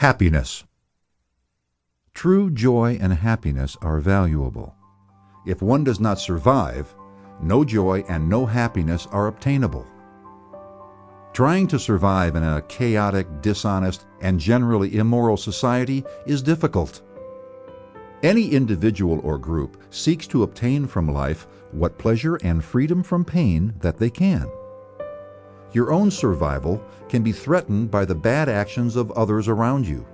Happiness. True joy and happiness are valuable. If one does not survive, no joy and no happiness are obtainable. Trying to survive in a chaotic, dishonest, and generally immoral society is difficult. Any individual or group seeks to obtain from life what pleasure and freedom from pain that they can. Your own survival can be threatened by the bad actions of others around you.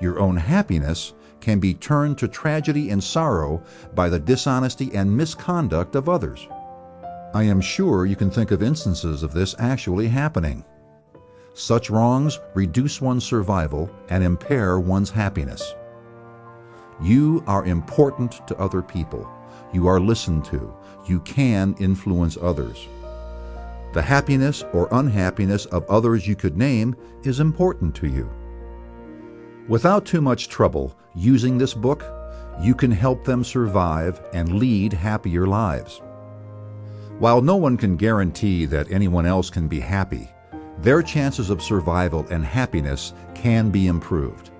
Your own happiness can be turned to tragedy and sorrow by the dishonesty and misconduct of others. I am sure you can think of instances of this actually happening. Such wrongs reduce one's survival and impair one's happiness. You are important to other people. You are listened to. You can influence others. The happiness or unhappiness of others you could name is important to you. Without too much trouble using this book, you can help them survive and lead happier lives. While no one can guarantee that anyone else can be happy, their chances of survival and happiness can be improved.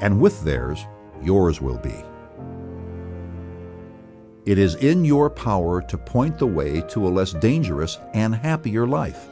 And with theirs, yours will be. It is in your power to point the way to a less dangerous and happier life.